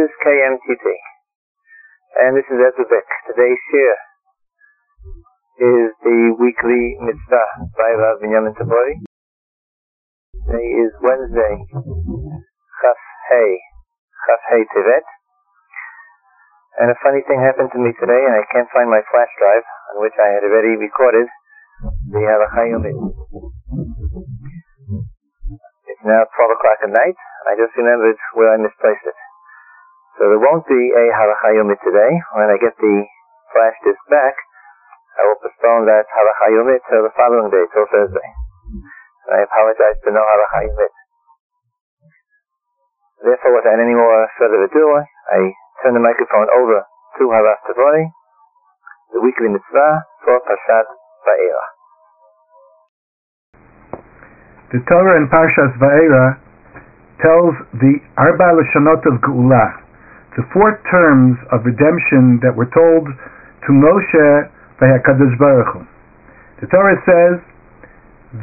is KMTT. And this is Ezra Bick. Today's share is the weekly mitzvah by Rav Binyamin Tabori. Today is Wednesday, Chaf Hey, Chaf Hey Tevet. And a funny thing happened to me today, and I can't find my flash drive, on which I had already recorded the Halacha Yomit. It's now 12 o'clock at night, I just remembered where I misplaced it. So there won't be a halacha yomit today. When I get the flash disk back, I will postpone that halacha yomit till the following day, till Thursday. And I apologize for no halacha yomit. Therefore, without any more further ado, I turn the microphone over to Harav Tavori, the weekly mitzvah for Parshat Va'era. The Torah in Parshas Va'era tells the Arba Lashonot of Geula, the four terms of redemption that were told to Moshe by HaKadosh Baruch Hu. The Torah says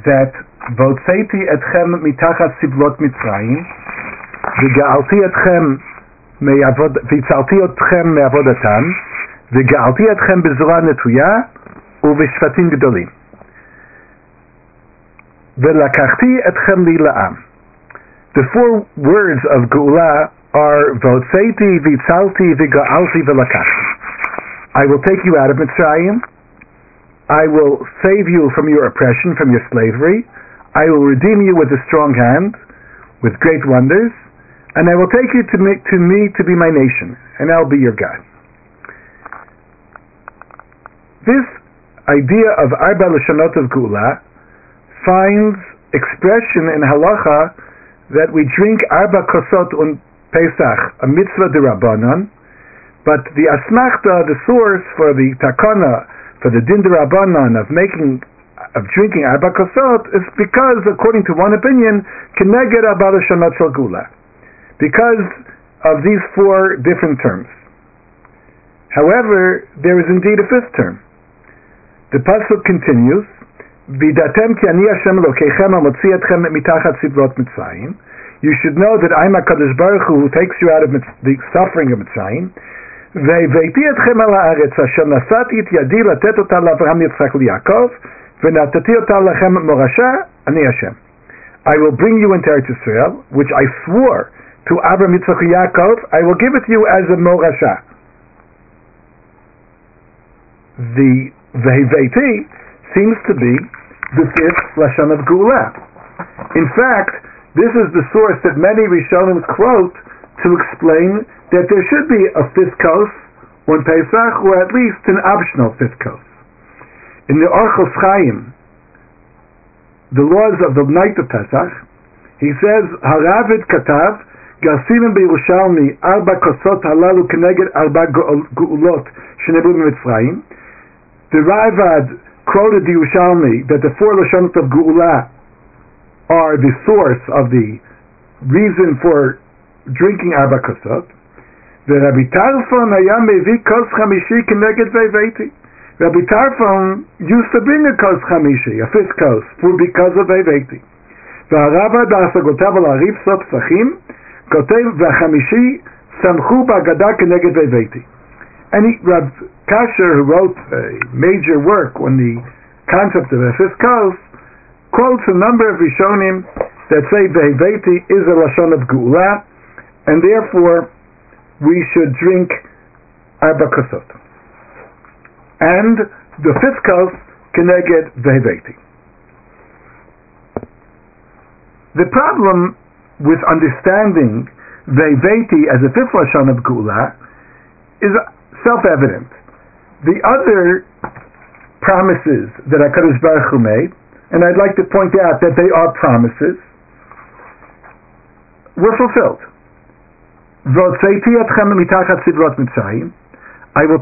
that Votzeiti etchem mitachat siblot Mitzrayim וגאלתי אתכם והצלתי אתכם מעבודתם וגאלתי אתכם בזרוע נטויה ובשפטים גדולים ולקחתי אתכם לי לעם the four words of Geula are Votzeiti, Vitzalti, Viga'alti, Velakachti. I will take you out of Mitzrayim. I will save you from your oppression, from your slavery. I will redeem you with a strong hand, with great wonders, and I will take you to me to, me to be my nation, and I'll be your God. This idea of Arba Lashanot of Geula finds expression in halacha that we drink arba kosot Pesach, a mitzvah de Rabbanon, but the asmachta, the source for the takana, for the din de Rabbanon of making, of drinking arba kosot is because, according to one opinion, keneged arba l'shanot geula, because of these four different terms. However, there is indeed a fifth term. The pasuk continues, Vidatem ki ani Hashem Elokeichem amotzi etchem mitachat sidlot Mitzrayim you should know that I'm HaKadosh Baruch Hu who takes you out of the suffering of Mitzrayim. והבאתי אתכם הארץ אשר נשאתי את ידי לתת אותה לאברהם יצחק ונתתי אותה לכם מורשה, אני השם. I will bring you into Eretz Israel, which I swore to Abraham, Yitzchak, and Yaakov, I will give it to you as a morasha. The Veheveti seems to be the fifth Lashon of Geula. In fact, this is the source that many Rishonim quote to explain that there should be a fifth kos on Pesach, or at least an optional fifth kos. In the Orchos Chaim, the laws of the night of Pesach, he says, Haravid Katav, Garsinim B'Yerushalmi, Arba Kosot Halalu Keneged Arba Geulot, Shenebu Mitzrayim. The Ravad quoted the Yerushalmi that the four Lashonot of Geula are the source of the reason for drinking arba kosot. ורבי טרפון היה מביא כוס חמישי כנגד והבאתי. Rabbi Tarfon used to bring a kos chamishi, a fifth kos, for because of Eveti. והרבא בהשגותיו על הריב סוף פסחים, כותב, והחמישי סמכו בהגדה כנגד והבאתי. And he, Rabbi Kasher, who wrote a major work on the concept of a fifth kos, quotes a number of Rishonim that say Veheveti is a Lashon of Geula, and therefore we should drink Arba Kosot. And the fifth kos, Keneged Veheveti. The problem with understanding Veheveti as a fifth Lashon of Geula is self-evident. The other promises that HaKadosh Baruch Hu made, and I'd like to point out that they are promises, were fulfilled. I will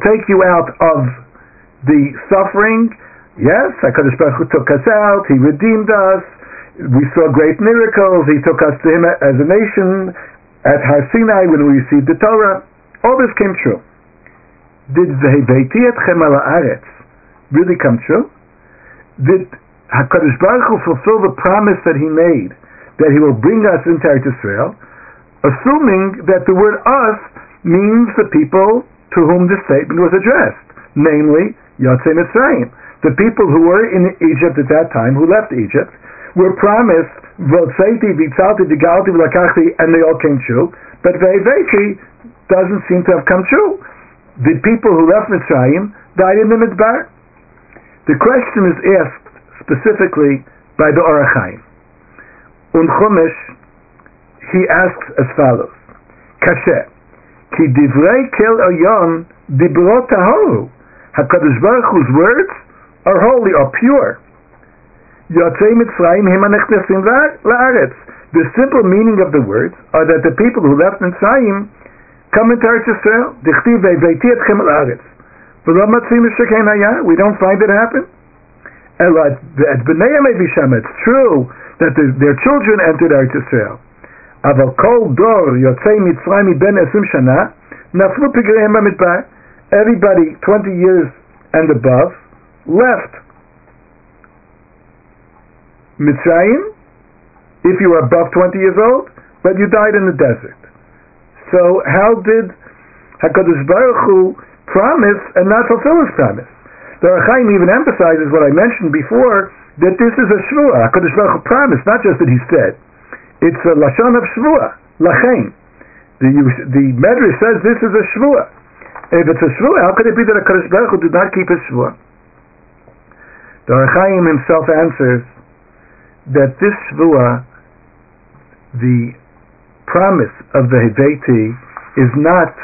take you out of the suffering. Yes, HaKadosh Baruch Hu took us out, He redeemed us, we saw great miracles, He took us to Him as a nation at Har Sinai when we received the Torah. All this came true did Veheveti etchem al really come true? Did Hakadosh Baruch Hu fulfill the promise that He made that He will bring us into Eretz Israel? assuming that the word us means the people to whom the statement was addressed, namely Yotzei Mitzrayim. The people who were in Egypt at that time, who left Egypt, were promised Votzeiti, Vitzalti, Digalti, Lakachti, and they all came true. But Ve'eveti doesn't seem to have come true. The people who left Mitzrayim died in the Midbar. The question is asked specifically by the Ohr HaChaim. Un Chumash, he asks as follows: Kasher, ki divrei kel oyon dibrot tahoru. Hakadosh Baruch Hu's words are holy, are pure. Yotzei Mitzrayim himanechnesim la'aretz. The simple meaning of the words are that the people who left Mitzrayim come into Eretz Yisrael. Dichtiv ve'veiti etchem la'aretz. We don't find it happen At Bnei It's true that the, their children entered Eretz Yisrael. אבל כל דור יוצא מצרים מבין 20 שנה, נפלו פגריהם במדבר. Everybody 20 years and above left Mitzrayim if you were above 20 years old, but you died in the desert. So how did HaKadosh Baruch Hu promise and not fulfill his promise. The Rechaim even emphasizes what I mentioned before, that this is a Shvuah. HaKadosh Baruch Hu promised, not just that he said. It's a Lashon of Shvuah, Lachaim. The, the Medrash says this is a Shvuah. If it's a Shvuah, how could it be that HaKadosh Baruch Hu did not keep his Shvuah? The Rechaim himself answers that this Shvuah, the promise of the Heveti, is not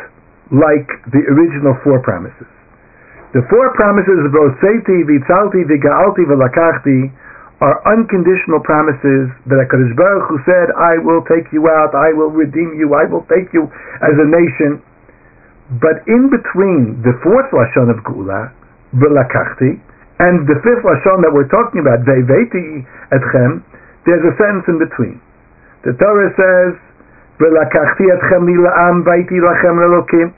like the original four promises. The four promises of Roseiti, Vitzalti, Vigaalti, Velakachti are unconditional promises that HaKadosh Baruch Hu said, I will take you out, I will redeem you, I will take you as a nation. But in between the fourth Lashon of Geula, Velakachti, and the fifth Lashon that we're talking about, Ve'veti etchem, there's a sentence in between. The Torah says, Velakachti etchem li la'am vaiti lachem lelokim.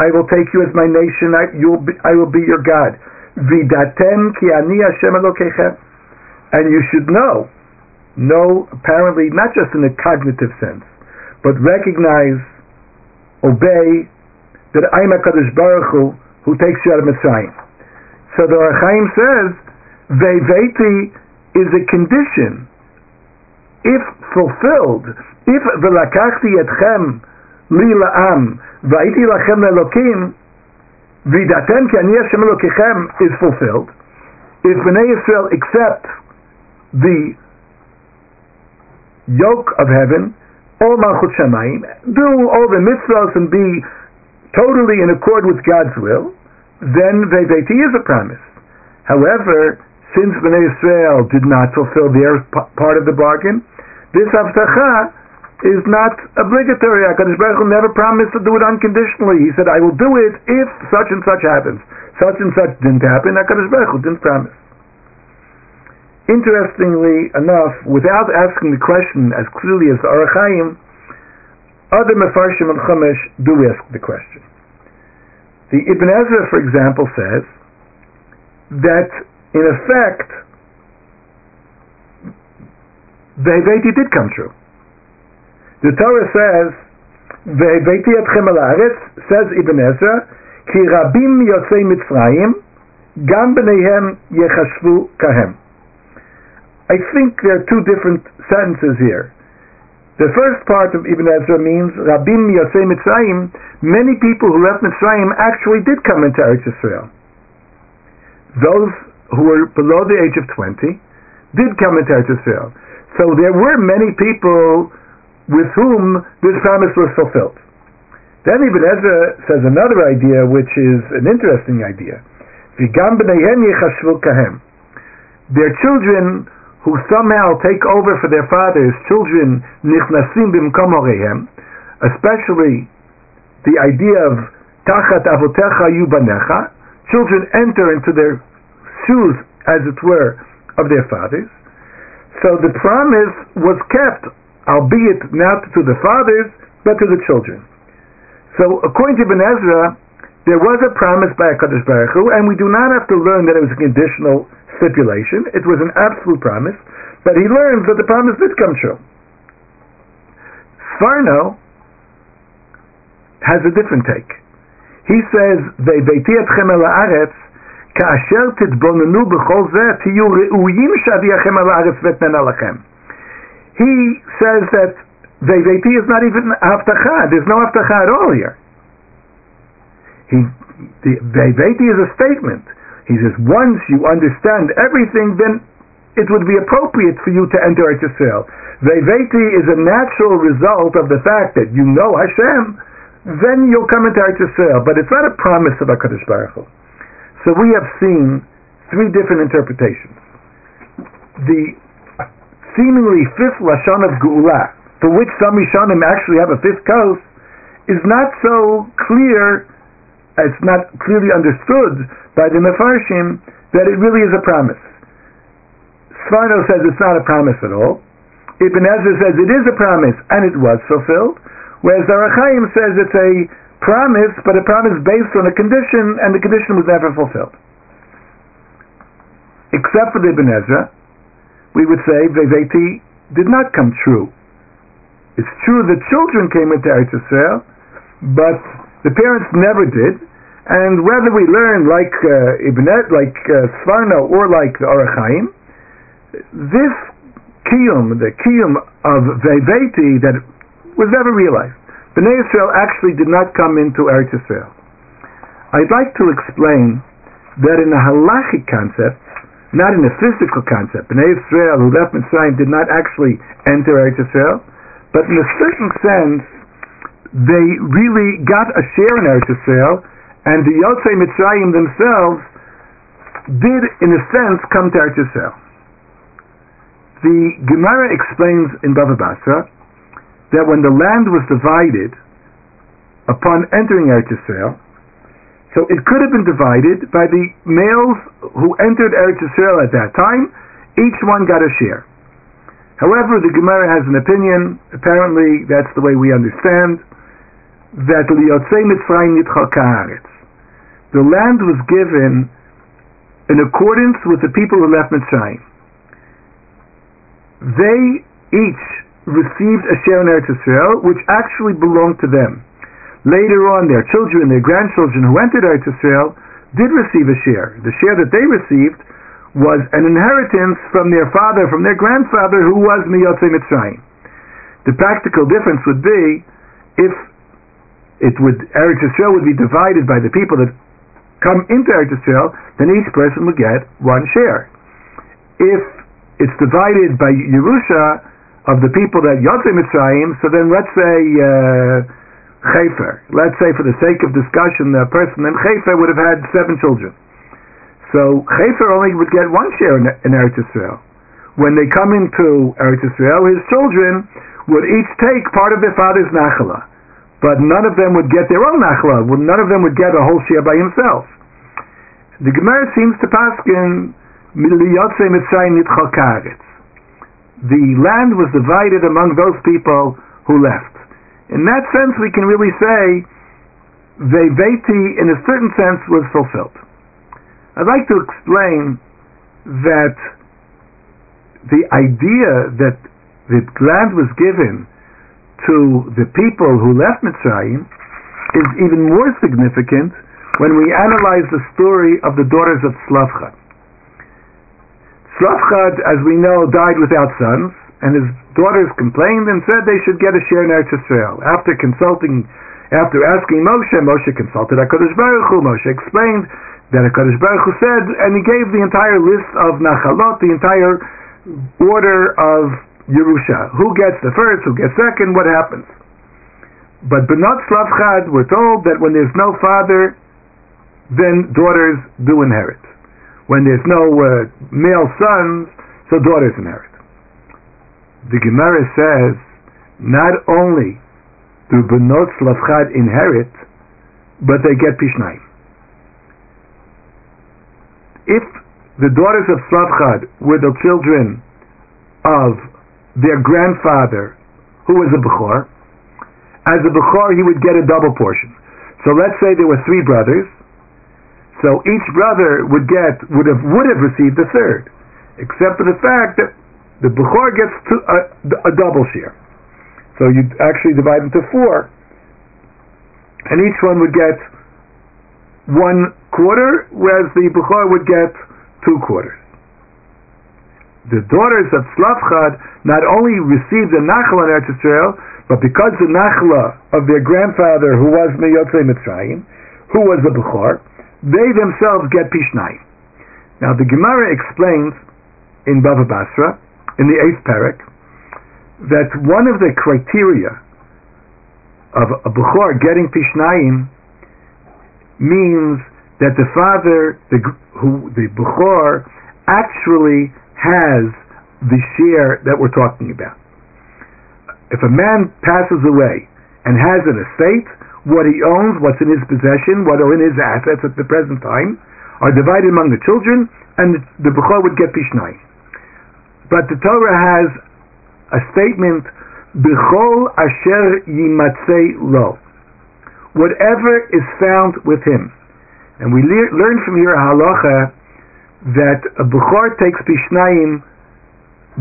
I will take you as my nation. I, be, I will be your God. Vidatem ki ani Hashem. And you should know, know apparently not just in a cognitive sense, but recognize, obey that I'm Hakadosh Baruch Hu who takes you out of Mitzrayim. So the Rechaim says, Ve'veti is a condition. If fulfilled, if velakachti etchem li la'am Va'iti lachem elokim, vidatem ki ani Hashem elokichem is fulfilled. If Bnei Yisrael accept the yoke of heaven, all Malchut Shemayim, do all the mitzvahs and be totally in accord with God's will, then Ve'veti is a promise. However, since Bnei Yisrael did not fulfill their part of the bargain, this Avtacha is not obligatory. HaKadosh Baruch Hu never promised to do it unconditionally. He said, I will do it if such and such happens. Such and such didn't happen. HaKadosh Baruch Hu didn't promise. Interestingly enough, without asking the question as clearly as the Ohr HaChaim, other Mefarshim and Chumash do ask the question. The Ibn Ezra, for example, says that in effect, the Heveti did come true. The Torah says, "Ve'beiti etchem al says Ibn Ezra, "Ki rabim yotzei Mitzrayim, gam b'neihem yechashvu kahem." I think there are two different sentences here. The first part of Ibn Ezra means Rabim Yotzei Mitzrayim. Many people who left Mitzrayim actually did come into Eretz Yisrael. Those who were below the age of 20 did come into Eretz Yisrael. So there were many people with whom this promise was fulfilled. Then Ibn Ezra says another idea, which is an interesting idea. Their children who somehow take over for their fathers, children especially the idea of tachat avotecha yubanecha, children enter into their shoes, as it were, of their fathers. So the promise was kept albeit not to the fathers, but to the children. So according to Ibn Ezra, there was a promise by a HaKadosh Baruch Hu, and we do not have to learn that it was a conditional stipulation. It was an absolute promise, but he learns that the promise did come true. Sforno has a different take. He says, "Ve'beiti etchem ka'asher titbonenu b'chol zeh, tiyu re'uyim shadiachem el haaretz v'etnen alachem." He says that Ve'veiti is not even haftacha. There's no haftacha at all here. He, the Ve'veiti is a statement. He says, once you understand everything, then it would be appropriate for you to enter Eretz Yisrael. Ve'veiti is a natural result of the fact that you know Hashem, then you'll come into Eretz Yisrael. But it's not a promise of HaKadosh Baruch Hu. So we have seen three different interpretations. The seemingly fifth Lashon of Geula, for which some Rishonim actually have a fifth kos, is not so clear, it's not clearly understood by the Mefarshim that it really is a promise. Sforno says it's not a promise at all. Ibn Ezra says it is a promise and it was fulfilled, whereas the says it's a promise, but a promise based on a condition, and the condition was never fulfilled. Except for the Ibn Ezra, we would say Veveti did not come true. It's true the children came into Eretz Yisrael, but the parents never did. And whether we learn like uh, Ibn Ed, like uh, Sforno, or like the Ohr HaChaim, this kiyum, the kiyum of Veveti, that was never realized. Bnei Israel actually did not come into Eretz Israel. I'd like to explain that in a halachic concept, not in a physical concept, Bnei Israel who left Mitzrayim did not actually enter Eretz Israel, but in a certain sense, they really got a share in Eretz Israel, and the Yotzei Mitzrayim themselves did, in a sense, come to Eretz Israel. The Gemara explains in Bava Basra that when the land was divided upon entering Eretz Yisrael, so it could have been divided by the males who entered Eretz Yisrael at that time. Each one got a share. However, the Gemara has an opinion. Apparently, that's the way we understand that mitzrayim. The land was given in accordance with the people who left Mitzrayim. They each received a share in Eretz Yisrael, which actually belonged to them. Later on, their children, their grandchildren who entered Eretz Yisrael did receive a share. The share that they received was an inheritance from their father, from their grandfather, who was Miyotze Mitzrayim. The practical difference would be if it would Eretz Yisrael would be divided by the people that come into Eretz Yisrael, then each person would get one share. If it's divided by Yerusha, of the people that Yotzei Mitzrayim, so then let's say uh, Chefer. Let's say for the sake of discussion, the person in Chefer would have had seven children. So Chefer only would get one share in, in Eretz Yisrael. When they come into Eretz Yisrael, his children would each take part of their father's nachala. But none of them would get their own nachala. None of them would get a whole share by himself. The Gemara seems to paskin the land was divided among those people who left. In that sense, we can really say Veveti, in a certain sense, was fulfilled. I'd like to explain that the idea that the land was given to the people who left Mitzrayim is even more significant when we analyze the story of the daughters of Slavcha. Slavchad, as we know, died without sons, and his daughters complained and said they should get a share in Eretz Yisrael. After consulting, after asking Moshe, Moshe consulted HaKadosh Baruch Hu. Moshe explained that HaKadosh Baruch Hu said, and he gave the entire list of Nachalot, the entire order of Yerusha. Who gets the first, who gets second, what happens. But Benot Slavchad were told that when there's no father, then daughters do inherit. When there's no uh, male sons, so daughters inherit. The Gemara says, not only do Benot Slavchad inherit, but they get Pishnayim. If the daughters of Slavchad were the children of their grandfather, who was a Bechor, as a Bechor he would get a double portion. So let's say there were three brothers, so each brother would get would have would have received a third, except for the fact that the Bechor gets two, a double share. So you actually divide into four. and each one would get one quarter, whereas the Bukhar would get two quarters. The daughters of Slavchad not only received the Nachla in Eretz Israel, but because the Nachla of their grandfather, who was Meyotzei Mitzrayim, who was the Bukhar, they themselves get Pishnai. Now the Gemara explains in Bava Basra, in the eighth parak, that one of the criteria of a Bukhar getting Pishnayim means that the father, the, who, the Bukhar, actually has the share that we're talking about. If a man passes away and has an estate, what he owns, what's in his possession, what are in his assets at the present time, are divided among the children, and the Bukhar would get Pishnai. But the Torah has a statement, B'chol asher yimatzei lo. Whatever is found with him. And we le- learn from here halacha that a Bukhar takes Pishnayim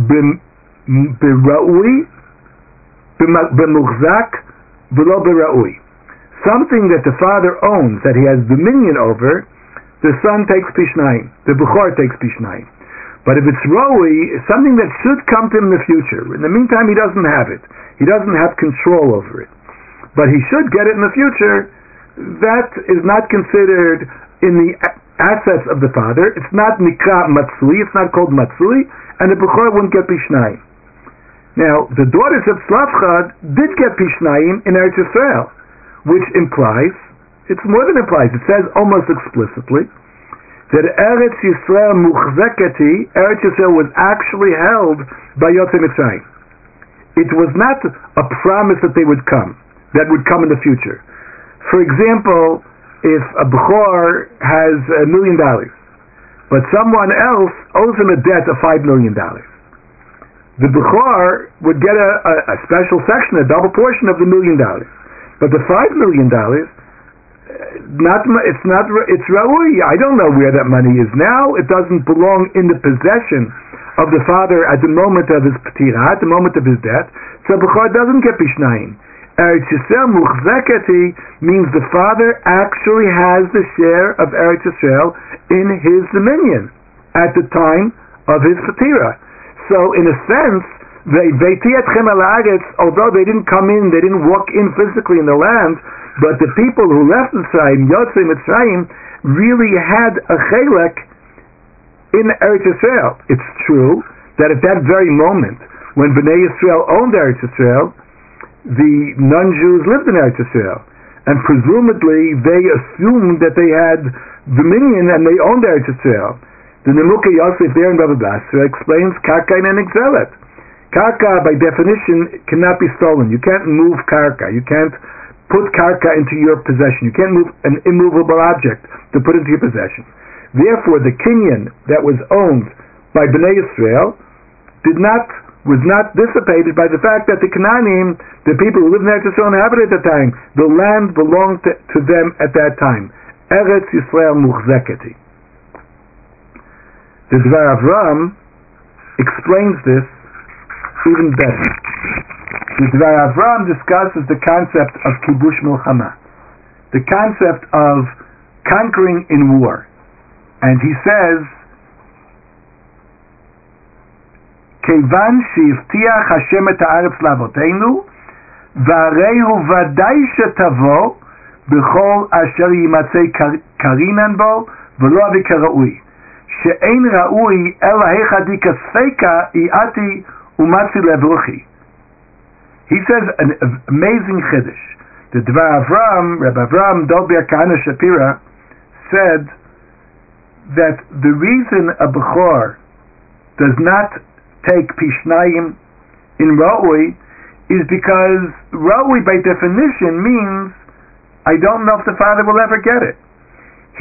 b'ra'ui, b'muchzak, below b'ra'ui. Something that the father owns, that he has dominion over, the son takes Pishnayim, the Bukhar takes Pishnayim. But if it's Roi, it's something that should come to him in the future. In the meantime, he doesn't have it. He doesn't have control over it. But he should get it in the future. That is not considered in the assets of the father. It's not Nikra Matsui. It's not called Matsui. And the Bukhar wouldn't get Pishnayim. Now, the daughters of Slavchad did get Pishnayim in Eretz Yisrael, which implies, it's more than implies, it says almost explicitly, that Eretz Yisrael Muchzeketi, Eretz Yisrael was actually held by Yotzei Mitzrayim. It was not a promise that they would come, that would come in the future. For example, if a Bechor has a million dollars, but someone else owes him a debt of five million dollars, the Bechor would get a, a, a special section, a double portion of the million dollars. But the five million dollars not it's not it's Raui. I don't know where that money is now. It doesn't belong in the possession of the father at the moment of his patira, at the moment of his death. So Bukhar doesn't get Bishnayim. Eretz Yisrael Muchzeketi means the father actually has the share of Eretz Yisrael in his dominion at the time of his patira. So in a sense, they although they didn't come in, they didn't walk in physically in the land, but the people who left Mitzrayim, Yotzei Mitzrayim, really had a chelek in Eretz Yisrael. It's true that at that very moment, when Bnei Yisrael owned Eretz Yisrael, the non-Jews lived in Eretz Yisrael. And presumably they assumed that they had dominion and they owned Eretz Yisrael. The Nimukei Yosef there in Baba Basra explains Karka and Exelet. Karka, by definition, cannot be stolen. You can't move Karka. You can't put karka into your possession. You can't move an immovable object to put into your possession. Therefore, the kinyan that was owned by Bnei Israel did not was not dissipated by the fact that the Canaanim, the people who lived in Eretz Yisrael inhabited at the time, the land belonged to, to them at that time. Eretz Yisrael Muchzeketi. The Dvar Avram explains this even better. The Dvar Avram discusses the concept of kibush milchama, the concept of conquering in war, and he says, כיוון שהבטיח השם את הארץ לאבותינו, והרי הוא ודאי שתבוא בכל אשר יימצא קרינן בו, ולא אבי כראוי. שאין ראוי אלא היכא דיקספקה איעתי ומצי לברוכי. He says an amazing chiddush. The Dvar Avram, Rabbi Avram Dolbier Kahana Shapira, said that the reason a Bechor does not take Pishnayim in Ra'ui is because Ra'ui by definition means I don't know if the father will ever get it.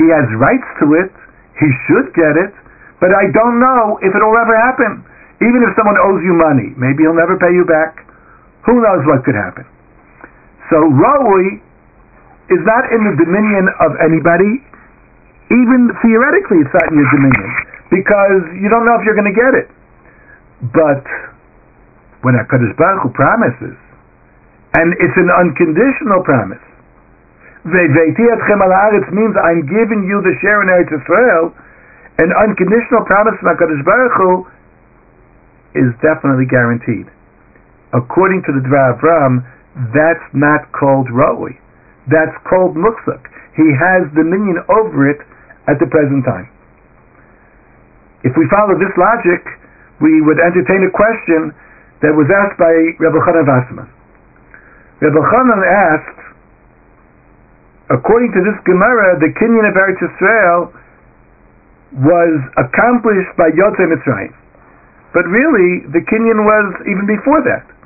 He has rights to it, he should get it, but I don't know if it'll ever happen. Even if someone owes you money, maybe he'll never pay you back. Who knows what could happen? So Rawi is not in the dominion of anybody. Even theoretically, it's not in your dominion because you don't know if you're going to get it. But when Hakadosh Baruch Hu promises, and it's an unconditional promise, means I'm giving you the share in Eretz Israel. An unconditional promise from HaKadosh Baruch Hu is definitely guaranteed. According to the Dvar that's not called Ra'ui. That's called Muchzak. He has dominion over it at the present time. If we follow this logic, we would entertain a question that was asked by Reb Elchanan Wasserman. Reb Elchanan asked, according to this Gemara, the Kinyan of Eretz Yisrael was accomplished by Yotzei Mitzrayim. But really, the Kinyan was even before that.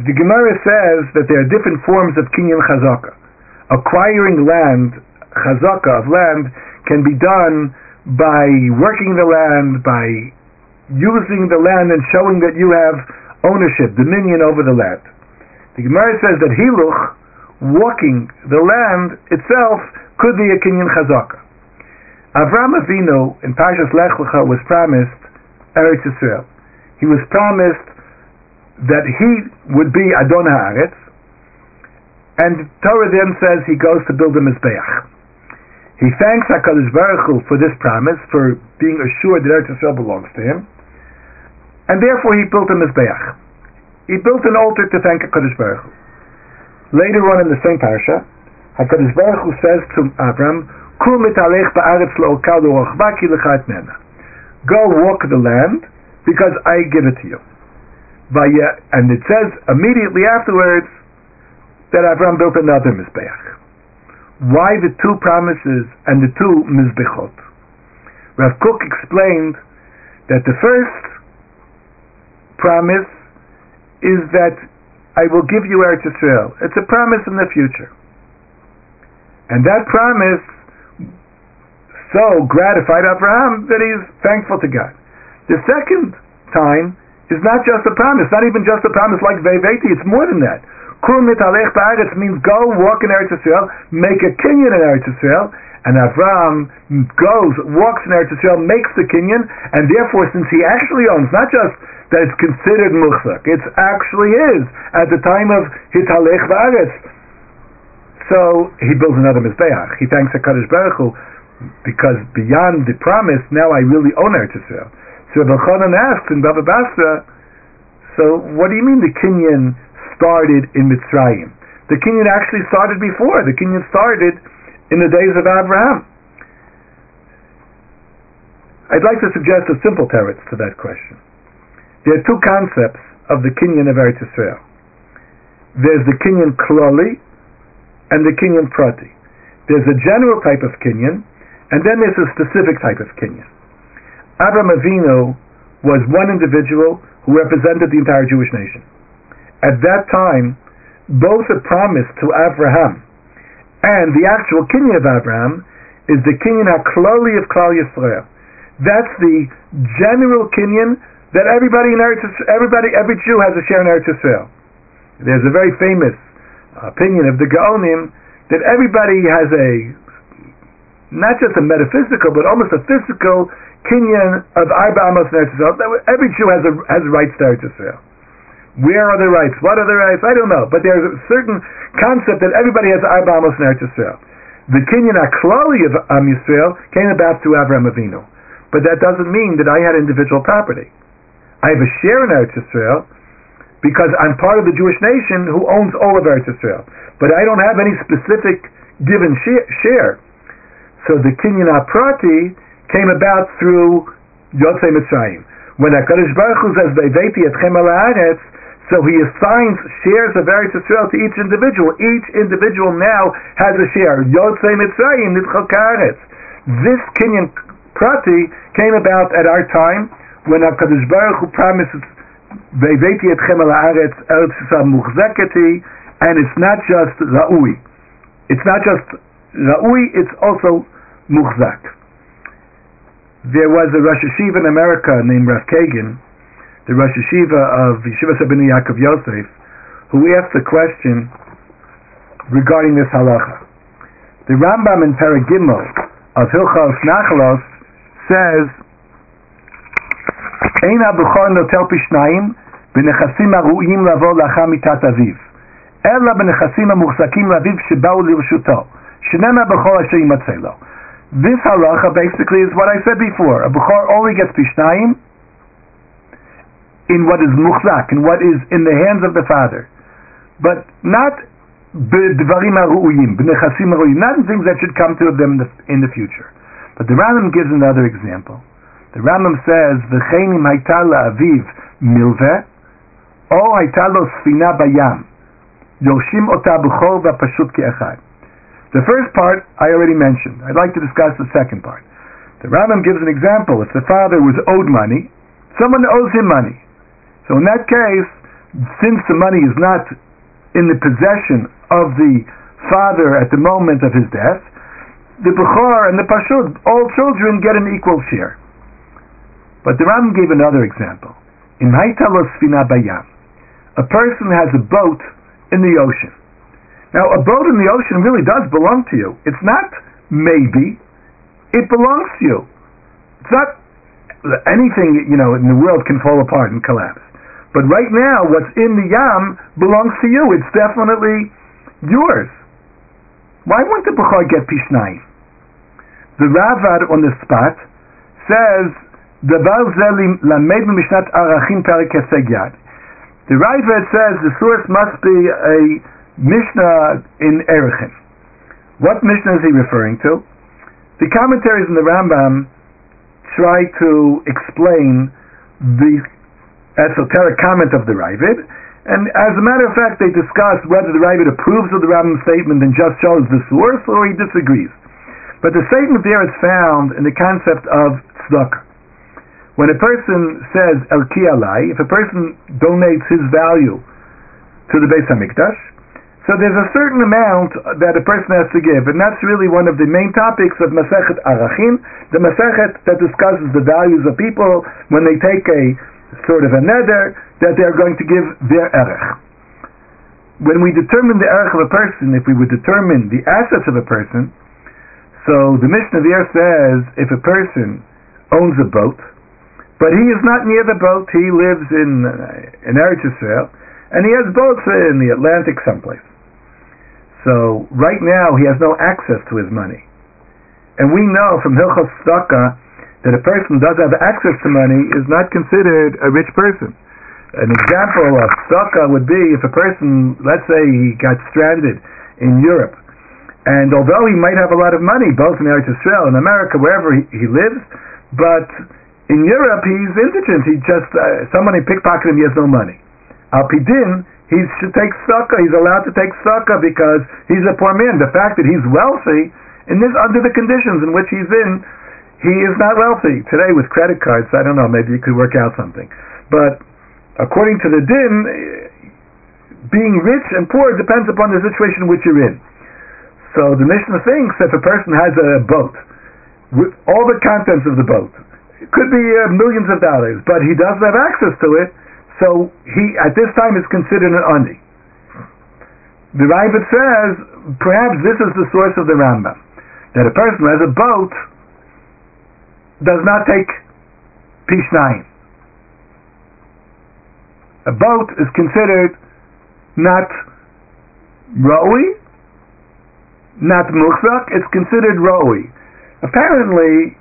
The Gemara says that there are different forms of Kinyan Chazaka. Acquiring land, Chazaka of land, can be done by working the land, by using the land and showing that you have ownership, dominion over the land. The Gemara says that Hiluch, walking the land itself, could be a Kinyan Chazaka. Avram Avinu in Parshas Lech Lecha was promised Eretz Yisrael. He was promised that he would be Adon Haaretz, and Torah then says he goes to build a Mizbeach. He thanks HaKadosh Baruch Hu for this promise, for being assured that Eretz Yisrael belongs to him, and therefore he built a Mizbeach. He built an altar to thank HaKadosh Baruch Hu. Later on in the same parasha, HaKadosh Baruch Hu says to Avram, Kul mitalech ba'aretz lo'okal Go walk the land, because I give it to you. And it says immediately afterwards that Avram built another Mizbeach. Why the two promises and the two mizbechot? Rav Kook explained that the first promise is that I will give you Eretz Yisrael. It's a promise in the future. And that promise so gratified Abraham that he's thankful to God. The second time is not just a promise, not even just a promise like Veveti, it's more than that. Kul mitalech ba'aretz means go walk in Eretz Yisrael, make a kinyan in Eretz Yisrael, and Avram goes, walks in Eretz Yisrael, makes the kinyan, and therefore, since he actually owns, not just that it's considered muchzak, it actually is at the time of hitalech ba'aretz. So he builds another mizbeach. He thanks Hakadosh Baruch Hu because beyond the promise, now I really own Eretz Yisrael. So Rabbi Chanan asks in Baba Basra, so what do you mean the Kenyan started in Mitzrayim. The Kenyan actually started before. The Kenyan started in the days of Abraham. I'd like to suggest a simple teretz to that question. There are two concepts of the Kenyan of Eretz Yisrael. There's the Kenyan klali and the Kenyan prati. There's a general type of Kenyan, and then there's a specific type of kinyan. Abraham Avinu was one individual who represented the entire Jewish nation at that time, both a promise to Abraham and the actual kinyan of Abraham is the kinyan HaKlali of Klal Yisrael. That's the general kinyan that everybody in Eretz, everybody, every Jew has a share in Eretz Yisrael. There's a very famous opinion of the Gaonim that everybody has a not just a metaphysical, but almost a physical kinyan of Arba Amos in Yisrael. Every Jew has a has rights to Eretz Yisrael. Where are the rights? What are the rights? I don't know. But there's a certain concept that everybody has Arba Amos Eretz Yisrael. The Kinyan HaKlali of Am Yisrael came about through Avram Avinu. But that doesn't mean that I had individual property. I have a share in Eretz Yisrael because I'm part of the Jewish nation who owns all of Eretz Yisrael. But I don't have any specific given share. So the Kinyan HaPrati came about through Yotzei Mitzrayim. When HaKadosh Baruch Hu says, Be'veiti etchem al so he assigns shares of Eretz Yisrael to each individual. Each individual now has a share. Yotzei Mitzrayim Nitzchakaretz. This Kinyan Prati came about at our time when HaKadosh Baruch Hu promises Ve'veti etchem al Eretz Yisrael and it's not just Ra'ui. It's not just Ra'ui, it's also muhzak. There was a Rosh Hashiva in America named Rav Kagan, the Rosh Hashiva of Yeshiva Rabbeinu Yaakov Yosef, who asked the question regarding this halacha. The Rambam in Paragimel of Hilchos Nachalos says, Ein abuchor notel pishnayim בנכסים הראויים לבוא לאחר מיתת אביו, אלא בנכסים המוחזקים aviv שבאו לרשותו. This halacha basically is what I said before. A b'chor only gets pishnayim in what is muchzak, in what is in the hands of the father, but not ha'ru'uyim, ha'ru'uyim, not in things that should come to them in the future. But the Rambam gives another example. The Rambam says, v'cheinim haitala aviv milveh, o haitalo sfina bayam, yoshim ota b'chor v'pashut ke'echad. The first part I already mentioned. I'd like to discuss the second part. The Rambam gives an example. If the father was owed money, someone owes him money. So in that case, since the money is not in the possession of the father at the moment of his death, the Bechor and the Pashud, all children get an equal share. But the Rambam gave another example. In Haitalos Sfina Bayam, a person has a boat in the ocean. Now, a boat in the ocean really does belong to you. It's not maybe, it belongs to you. It's not anything, you know, in the world can fall apart and collapse. But right now, what's in the yam belongs to you. It's definitely yours. Why wouldn't the Bukhar get Pishnayim? The Ravad on the spot says, the Mishnat Arachim The Ravad says the source must be a Mishnah in Erechim. What Mishnah is he referring to? The commentaries in the Rambam try to explain the esoteric comment of the Ravad, and as a matter of fact, they discuss whether the Ravad approves of the Rambam statement and just shows the source, or he disagrees. But the statement there is found in the concept of tzedakah. When a person says el if a person donates his value to the Beis Hamikdash, so there's a certain amount that a person has to give, and that's really one of the main topics of Masechet Arachim, the Masechet that discusses the values of people when they take a sort of a neder that they're going to give their erech. When we determine the erech of a person, if we would determine the assets of a person, so the Mishnah there says if a person owns a boat, but he is not near the boat, he lives in uh, in Eretz Yisrael, and he has boats in the Atlantic someplace. So right now he has no access to his money. And we know from Hilchos Tzedakah that a person does have access to money is not considered a rich person. An example of tzedakah would be if a person, let's say he got stranded in Europe, and although he might have a lot of money, both in Eretz Israel and America, wherever he, he lives, but in Europe he's indigent. He just uh, somebody pickpocketed him. He has no money. Al Pidin, he should take sukkah. He's allowed to take sukkah because he's a poor man. The fact that he's wealthy, in this under the conditions in which he's in, he is not wealthy. Today with credit cards, I don't know, maybe you could work out something. But according to the din, being rich and poor depends upon the situation in which you're in. So the Mishnah thinks if a person has a boat, with all the contents of the boat, it could be uh, millions of dollars, but he doesn't have access to it, so he at this time is considered an ani. The Ravad says perhaps this is the source of the Rambam that a person who has a boat does not take pishnayim. A boat is considered not roi, not muchzak, it's considered roi. Apparently,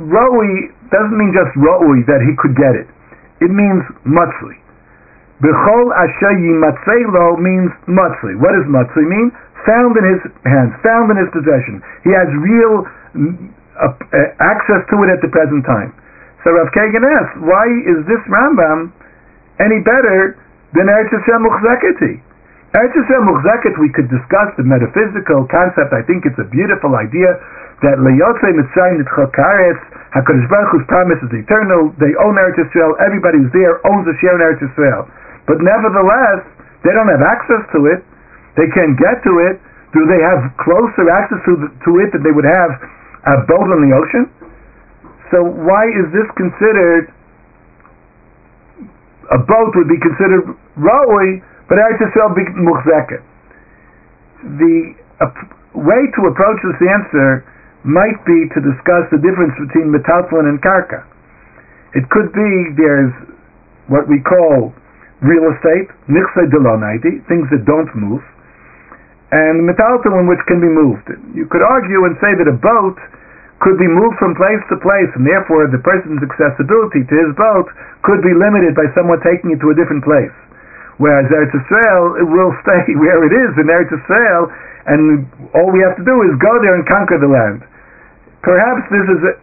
roi doesn't mean just roi that he could get it. It means matzli. Bechol asher yimatzelo means matzli. What does matzli mean? Found in his hands, found in his possession. He has real uh, uh, access to it at the present time. So Rav Kagan asks, why is this Rambam any better than Eretz Yisrael Muchzeketi? Eretz Yisrael we could discuss the metaphysical concept. I think it's a beautiful idea that Leyotze Mitzrayim Nitchokaretz HaKadosh Baruch Hu's promise is eternal. They own Eretz Yisrael. Everybody who's there owns a share in Eretz Yisrael. But nevertheless, they don't have access to it. They can't get to it. Do they have closer access to, the, to it than they would have a boat on the ocean? So why is this considered a boat would be considered roi, but Eretz Yisrael be? The uh, way to approach this answer might be to discuss the difference between metaltalin and karka. It could be there's what we call real estate, nichse delonaiti, things that don't move, and metaltalin which can be moved. You could argue and say that a boat could be moved from place to place, and therefore the person's accessibility to his boat could be limited by someone taking it to a different place. Whereas Eretz Yisrael, it will stay where it is in Eretz Yisrael, and all we have to do is go there and conquer the land. Perhaps this is a,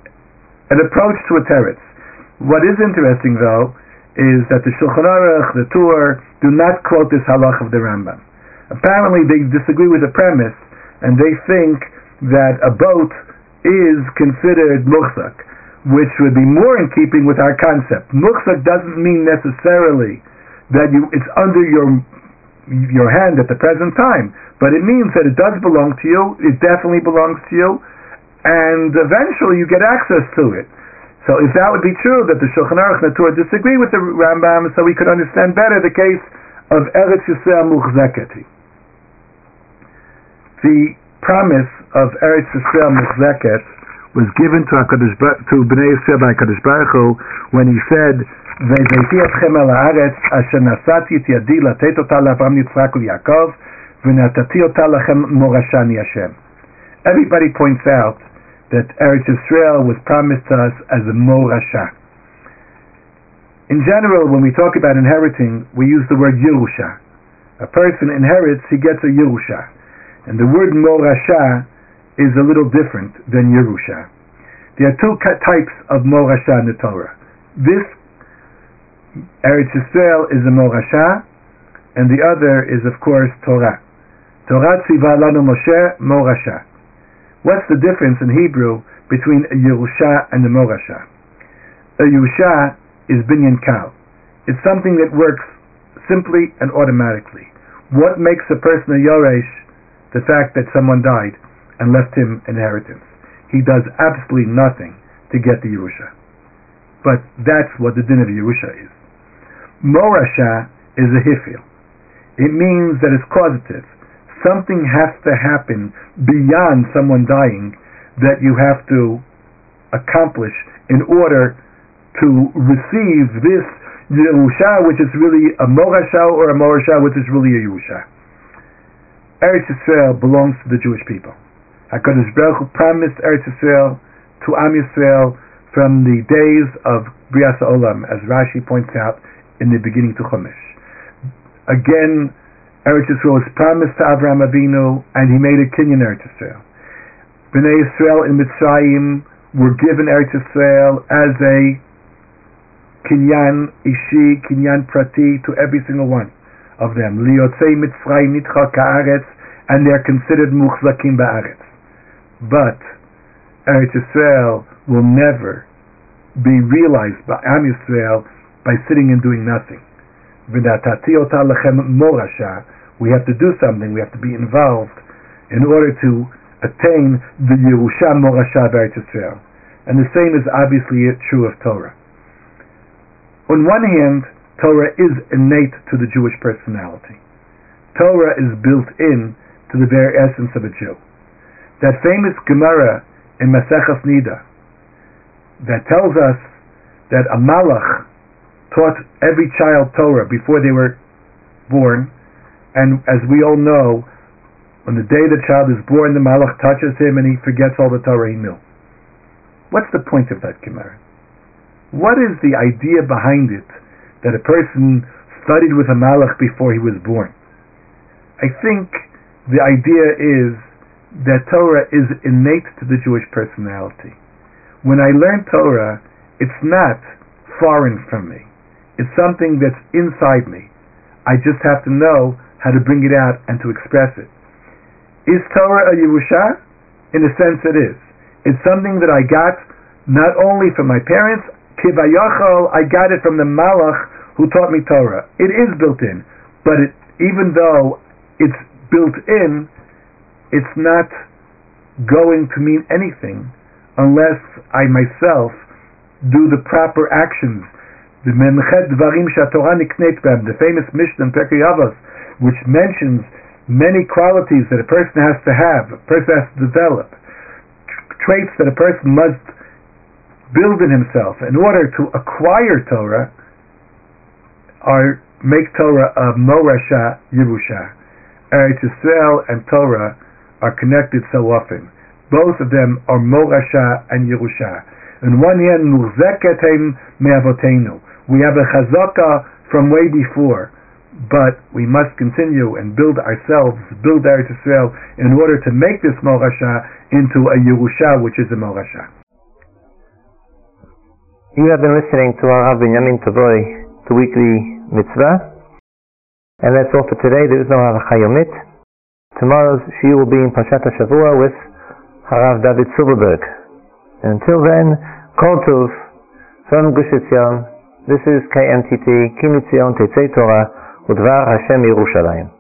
an approach to a teretz. What is interesting, though, is that the Shulchan Aruch, the Tur, do not quote this halach of the Rambam. Apparently, they disagree with the premise, and they think that a boat is considered muchzak, which would be more in keeping with our concept. Muchzak doesn't mean necessarily that you it's under your your hand at the present time, but it means that it does belong to you. It definitely belongs to you, and eventually you get access to it. So if that would be true, that the Shulchan Aruch and disagree with the Rambam, so we could understand better the case of Eretz Yisrael Muchzeketi. The promise of Eretz Yisrael Muchzeket was given to HaKadosh, to Bnei Yisrael by HaKadosh Baruch Hu when he said, "Vezeiti etchem el haaretz asher nasati et yadi latet ota l'Avram Yitzchak u'Yakov v'natati ota lachem morashani Everybody points out that Eretz Yisrael was promised to us as a morasha. In general, when we talk about inheriting, we use the word Yerusha. A person inherits, he gets a Yerusha. And the word morasha is a little different than Yerusha. There are two types of morasha in the Torah. This Eretz Yisrael is a morasha, and the other is, of course, Torah. Torah tziva lanu Moshe morasha. What's the difference in Hebrew between a Yerusha and a Morasha? A Yerusha is binyan kal. It's something that works simply and automatically. What makes a person a Yoresh? The fact that someone died and left him inheritance. He does absolutely nothing to get the Yerusha. But that's what the din of Yerusha is. Morasha is a hifil. It means that it's causative something has to happen beyond someone dying that you have to accomplish in order to receive this Yerusha, which is really a Morasha, or a Morasha, which is really a Yerusha. Eretz Yisrael belongs to the Jewish people. HaKadosh Baruch Hu promised Eretz Yisrael to Am Yisrael from the days of Brias Olam, as Rashi points out in the beginning to Chumash. Again, Eretz Yisrael was promised to Avraham Avinu, and he made a kinyan Eretz Yisrael. Bnei Yisrael in Mitzrayim were given Eretz Yisrael as a kinyan ishi, kinyan prati to every single one of them. Liyotzei Mitzrayim nitcha ka'aretz, and they're considered muchzakim ba'aretz. But Eretz Yisrael will never be realized by Am Yisrael by sitting and doing nothing. morasha we have to do something, we have to be involved in order to attain the Yerusha Morasha Eretz Yisrael. And the same is obviously true of Torah. On one hand, Torah is innate to the Jewish personality. Torah is built in to the very essence of a Jew. That famous Gemara in Maseches Nida that tells us that a malach taught every child Torah before they were born and as we all know, on the day the child is born, the Malach touches him and he forgets all the Torah he knew. What's the point of that Gemara? What is the idea behind it that a person studied with a Malach before he was born? I think the idea is that Torah is innate to the Jewish personality. When I learn Torah, it's not foreign from me. It's something that's inside me. I just have to know how to bring it out and to express it. Is Torah a Yerusha? In a sense it is. It's something that I got not only from my parents, Kivayachal, I got it from the Malach who taught me Torah. It is built in, but it, even though it's built in, it's not going to mean anything unless I myself do the proper actions. The Memchet Dvarim Shatorah Niknet the famous Mishnah in Avos, which mentions many qualities that a person has to have, a person has to develop, traits that a person must build in himself in order to acquire Torah, are make Torah a Morasha Yerusha. Eretz Yisrael and Torah are connected so often. Both of them are Morasha and Yerusha. And one hand, Murzeketem Me'avotenu. We have a chazaka from way before, but we must continue and build ourselves, build Eretz Yisrael, in order to make this Morasha into a Yerusha, which is a Morasha. You have been listening to our Rav Binyamin Tavori, the weekly mitzvah. And that's all for today. There is no Halacha Yomit. Tomorrow's shiur will be in Parshat Shavua with Harav David Silverberg. And until then, Kol Tov from Gush. This is KMTT, Kimitzion Tetzei Torah, ודבר השם מירושלים.